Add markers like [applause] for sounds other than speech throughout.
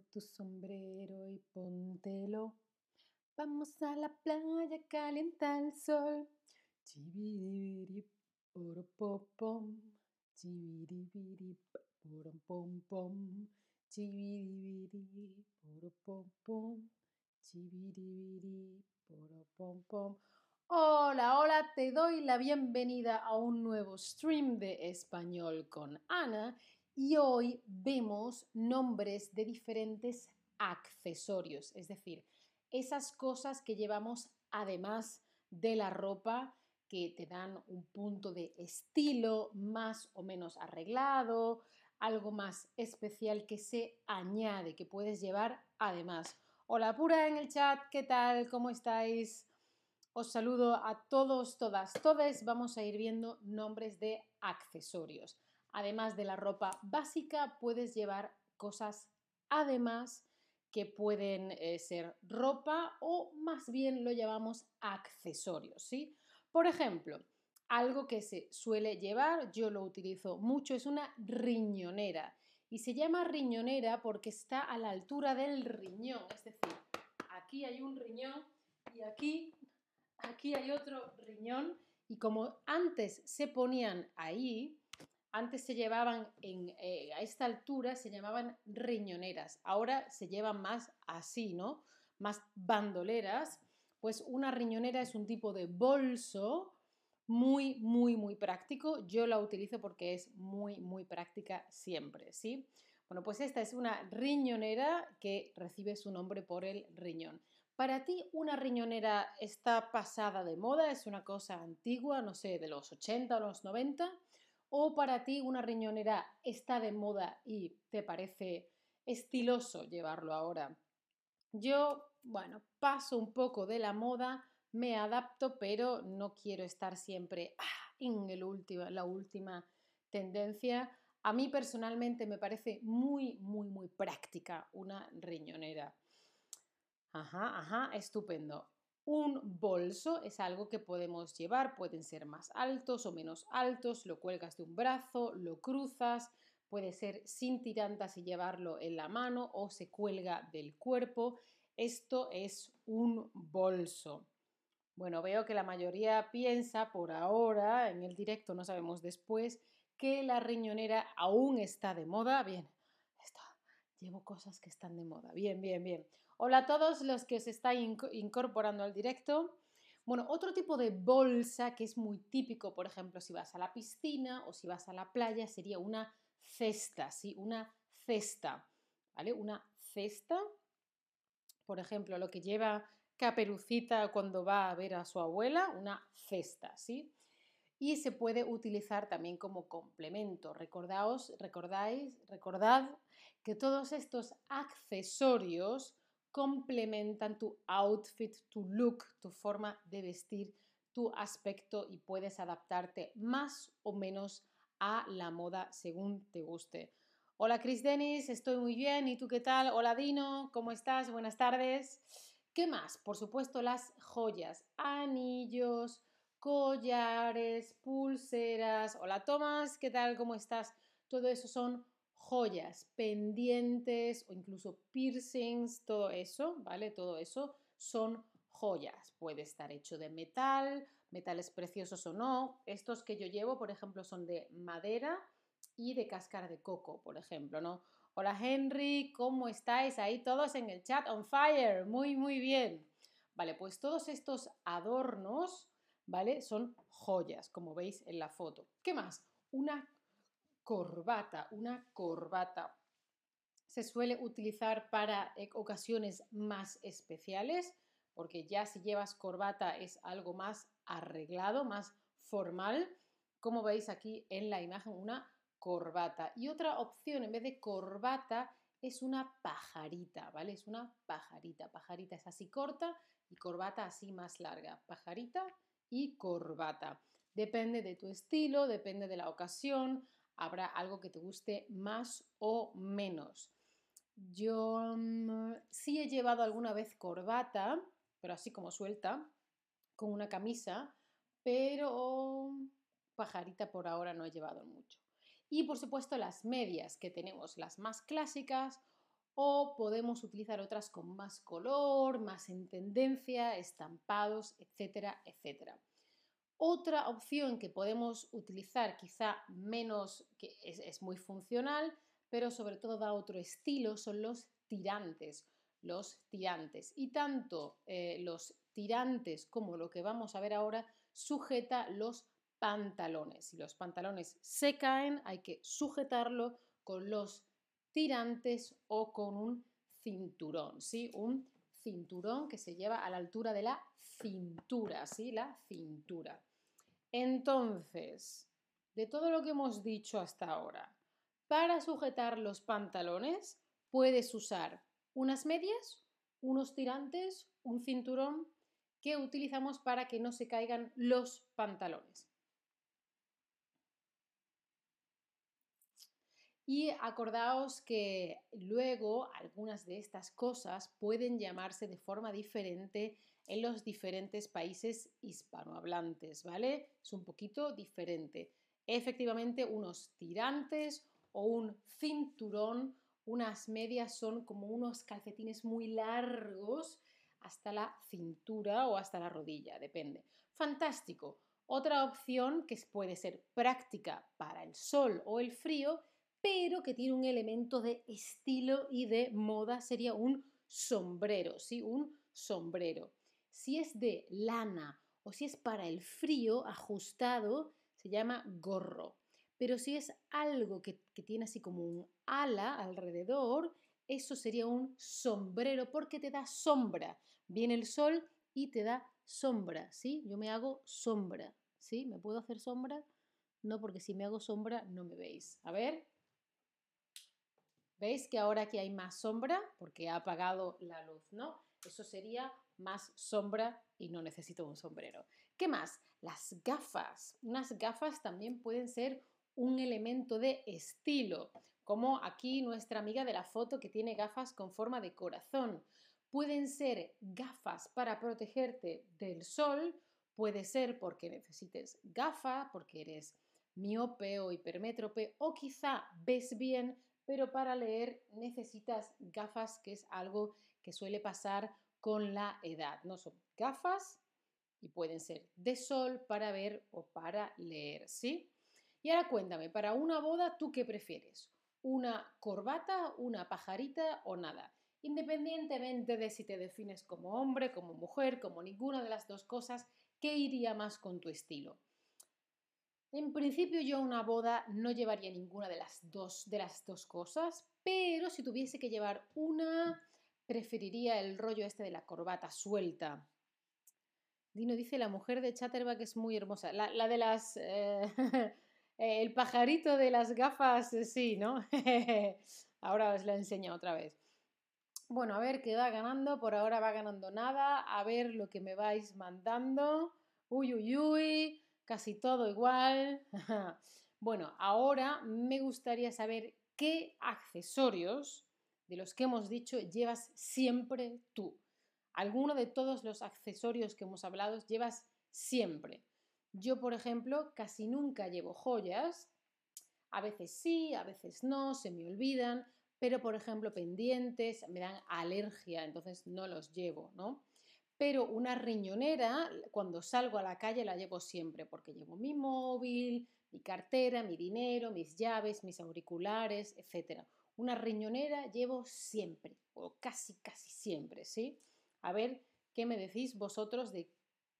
Tu sombrero y póntelo. Vamos a la playa, calienta el sol. Chibiribiri, poropopom. Chibiribiri, poropom pom. Chibiribiri, poropopom. Chibiribiri, poropom pom. Hola, hola, te doy la bienvenida a un nuevo stream de español con Ana y hoy vemos nombres de diferentes accesorios, es decir, esas cosas que llevamos además de la ropa que te dan un punto de estilo más o menos arreglado, algo más especial que se añade, que puedes llevar además. Hola pura en el chat, ¿qué tal? ¿Cómo estáis? Os saludo a todos, todas, todes. Vamos a ir viendo nombres de accesorios. Además de la ropa básica, puedes llevar cosas además que pueden eh, ser ropa o más bien lo llamamos accesorios, ¿sí? Por ejemplo, algo que se suele llevar, yo lo utilizo mucho, es una riñonera. Y se llama riñonera porque está a la altura del riñón, es decir, aquí hay un riñón y aquí, aquí hay otro riñón. Y como antes se ponían ahí, antes se llevaban eh, a esta altura, se llamaban riñoneras. Ahora se llevan más así, ¿no? Más bandoleras. Pues una riñonera es un tipo de bolso muy, muy, muy práctico. Yo la utilizo porque es muy, muy práctica siempre, ¿sí? Bueno, pues esta es una riñonera que recibe su nombre por el riñón. Para ti, una riñonera está pasada de moda, es una cosa antigua, no sé, de los 80 o los 90 o para ti una riñonera está de moda y te parece estiloso llevarlo ahora. Yo, bueno, paso un poco de la moda, me adapto, pero no quiero estar siempre ah, en la última tendencia. A mí personalmente me parece muy, muy, muy práctica una riñonera. Ajá, ajá, estupendo. Un bolso es algo que podemos llevar, pueden ser más altos o menos altos, lo cuelgas de un brazo, lo cruzas, puede ser sin tirantas y llevarlo en la mano o se cuelga del cuerpo. Esto es un bolso. Bueno, veo que la mayoría piensa por ahora, en el directo no sabemos después, que la riñonera aún está de moda. Bien, llevo cosas que están de moda. Bien, bien, bien. Hola a todos los que os estáis incorporando al directo. Bueno, otro tipo de bolsa que es muy típico, por ejemplo, si vas a la piscina o si vas a la playa, sería una cesta, ¿sí? Una cesta, ¿vale? Una cesta, por ejemplo, lo que lleva Caperucita cuando va a ver a su abuela, una cesta, ¿sí? Y se puede utilizar también como complemento. Recordaos, recordáis, recordad que todos estos accesorios complementan tu outfit, tu look, tu forma de vestir, tu aspecto y puedes adaptarte más o menos a la moda según te guste. Hola Chris Dennis, estoy muy bien. ¿Y tú qué tal? Hola Dino, ¿cómo estás? Buenas tardes. ¿Qué más? Por supuesto las joyas, anillos, collares, pulseras. Hola Tomás, ¿qué tal? ¿Cómo estás? Todo eso son joyas, pendientes o incluso piercings, todo eso, ¿vale? Todo eso son joyas. Puede estar hecho de metal, metales preciosos o no. Estos que yo llevo, por ejemplo, son de madera y de cáscara de coco, por ejemplo, ¿no? Hola Henry, ¿cómo estáis ahí todos en el chat? On fire, muy, muy bien. Vale, pues todos estos adornos, ¿vale? Son joyas, como veis en la foto. ¿Qué más? Una corbata, una corbata. Se suele utilizar para eh, ocasiones más especiales, porque ya si llevas corbata es algo más arreglado, más formal. Como veis aquí en la imagen, una corbata. Y otra opción en vez de corbata es una pajarita, ¿vale? Es una pajarita. Pajarita es así corta y corbata así más larga. Pajarita y corbata. Depende de tu estilo, depende de la ocasión habrá algo que te guste más o menos. Yo mm, sí he llevado alguna vez corbata, pero así como suelta, con una camisa, pero pajarita por ahora no he llevado mucho. Y por supuesto las medias que tenemos, las más clásicas, o podemos utilizar otras con más color, más en tendencia, estampados, etcétera, etcétera. Otra opción que podemos utilizar, quizá menos, que es, muy funcional, pero sobre todo da otro estilo, son los tirantes. Los tirantes. Y tanto eh, los tirantes como lo que vamos a ver ahora sujeta los pantalones. Si los pantalones se caen, hay que sujetarlo con los tirantes o con un cinturón, ¿sí? Un cinturón que se lleva a la altura de la cintura, ¿sí? La cintura. Entonces, de todo lo que hemos dicho hasta ahora, para sujetar los pantalones puedes usar unas medias, unos tirantes, un cinturón que utilizamos para que no se caigan los pantalones. Y acordaos que luego algunas de estas cosas pueden llamarse de forma diferente en los diferentes países hispanohablantes, ¿vale? Es un poquito diferente. Efectivamente, unos tirantes o un cinturón, unas medias son como unos calcetines muy largos hasta la cintura o hasta la rodilla, depende. Fantástico. Otra opción que puede ser práctica para el sol o el frío pero que tiene un elemento de estilo y de moda, sería un sombrero, ¿sí? Un sombrero. Si es de lana o si es para el frío ajustado, se llama gorro. Pero si es algo que, tiene así como un ala alrededor, eso sería un sombrero porque te da sombra. Viene el sol y te da sombra, ¿sí? Yo me hago sombra, ¿sí? ¿Me puedo hacer sombra? No, porque si me hago sombra no me veis. A ver, ¿Veis que ahora que hay más sombra, porque ha apagado la luz, ¿no? Eso sería más sombra y no necesito un sombrero. ¿Qué más? Las gafas. Unas gafas también pueden ser un elemento de estilo, como aquí nuestra amiga de la foto que tiene gafas con forma de corazón. Pueden ser gafas para protegerte del sol, puede ser porque necesites gafa, porque eres miope o hipermétrope, o quizá ves bien pero para leer necesitas gafas, que es algo que suele pasar con la edad. No son gafas y pueden ser de sol para ver o para leer, ¿sí? Y ahora cuéntame, para una boda, ¿tú qué prefieres? ¿Una corbata, una pajarita o nada? Independientemente de si te defines como hombre, como mujer, como ninguna de las dos cosas, ¿qué iría más con tu estilo? En principio yo a una boda no llevaría ninguna de las dos, de las dos cosas, pero si tuviese que llevar una, preferiría el rollo este de la corbata suelta. Dino dice, la mujer de Chatterback es muy hermosa. La, de las... Eh, [laughs] el pajarito de las gafas, eh, sí, ¿no? [laughs] ahora os la enseño otra vez. Bueno, a ver qué va ganando. Por ahora va ganando nada. A ver lo que me vais mandando. Uy, uy, uy casi todo igual. [laughs] bueno, ahora me gustaría saber qué accesorios de los que hemos dicho llevas siempre tú. Alguno de todos los accesorios que hemos hablado llevas siempre. Yo, por ejemplo, casi nunca llevo joyas. A veces sí, a veces no, se me olvidan, pero por ejemplo pendientes me dan alergia, entonces no los llevo, ¿no? Pero una riñonera, cuando salgo a la calle la llevo siempre, porque llevo mi móvil, mi cartera, mi dinero, mis llaves, mis auriculares, etc. Una riñonera llevo siempre, o casi, casi siempre, ¿sí? A ver, ¿qué me decís vosotros de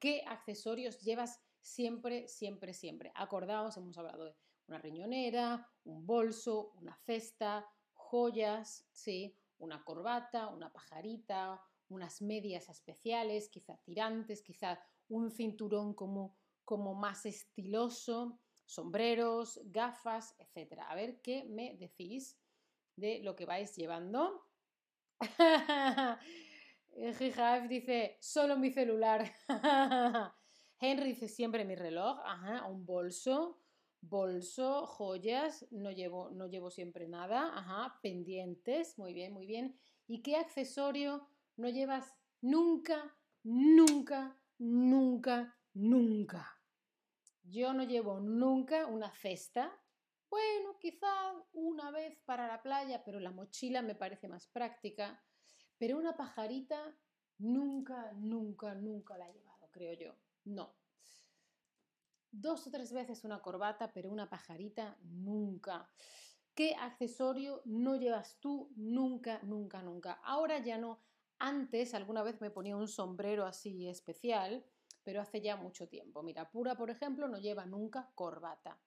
qué accesorios llevas siempre, siempre, siempre? Acordaos, hemos hablado de una riñonera, un bolso, una cesta, joyas, ¿sí? Una corbata, una pajarita, unas medias especiales, quizá tirantes, quizá un cinturón como, como más estiloso, sombreros, gafas, etc. A ver qué me decís de lo que vais llevando. [laughs] Gijaf dice, solo mi celular. [laughs] Henry dice, siempre mi reloj, ajá, un bolso, bolso, joyas, no llevo, no llevo siempre nada, ajá, pendientes, muy bien, muy bien. ¿Y qué accesorio no llevas nunca, nunca, nunca, nunca. Yo no llevo nunca una cesta, Bueno, quizá una vez para la playa, pero la mochila me parece más práctica. Pero una pajarita nunca, nunca, nunca la he llevado, creo yo. No. Dos o tres veces una corbata, pero una pajarita nunca. ¿Qué accesorio no llevas tú nunca, nunca, nunca? Ahora ya no. Antes alguna vez me ponía un sombrero así especial, pero hace ya mucho tiempo. Mira, Pura, por ejemplo, no lleva nunca corbata.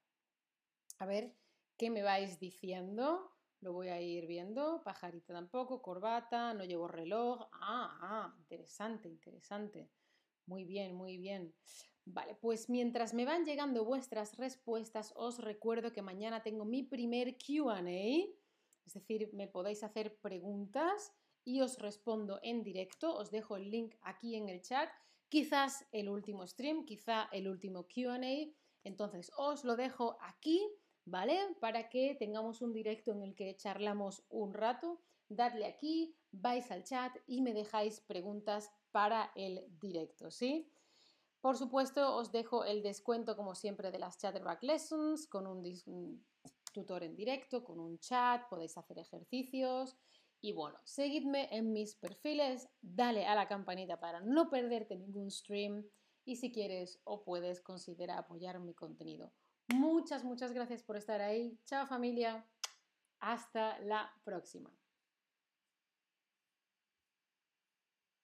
A ver, ¿qué me vais diciendo? Lo voy a ir viendo. Pajarita tampoco, corbata, no llevo reloj. Ah, ah, interesante, interesante. Muy bien, muy bien. Vale, pues mientras me van llegando vuestras respuestas, os recuerdo que mañana tengo mi primer QA, es decir, me podéis hacer preguntas y os respondo en directo. Os dejo el link aquí en el chat. Quizás el último stream, quizá el último QA. Entonces, os lo dejo aquí ¿vale? Para que tengamos un directo en el que charlamos un rato. Dadle aquí, vais al chat y me dejáis preguntas para el directo, ¿sí? Por supuesto, os dejo el descuento, como siempre, de las Chatterback Lessons con un, un tutor en directo, con un chat, podéis hacer ejercicios. Y bueno, seguidme en mis perfiles, dale a la campanita para no perderte ningún stream y si quieres o puedes considera apoyar mi contenido. Muchas, muchas gracias por estar ahí. Chao familia. Hasta la próxima.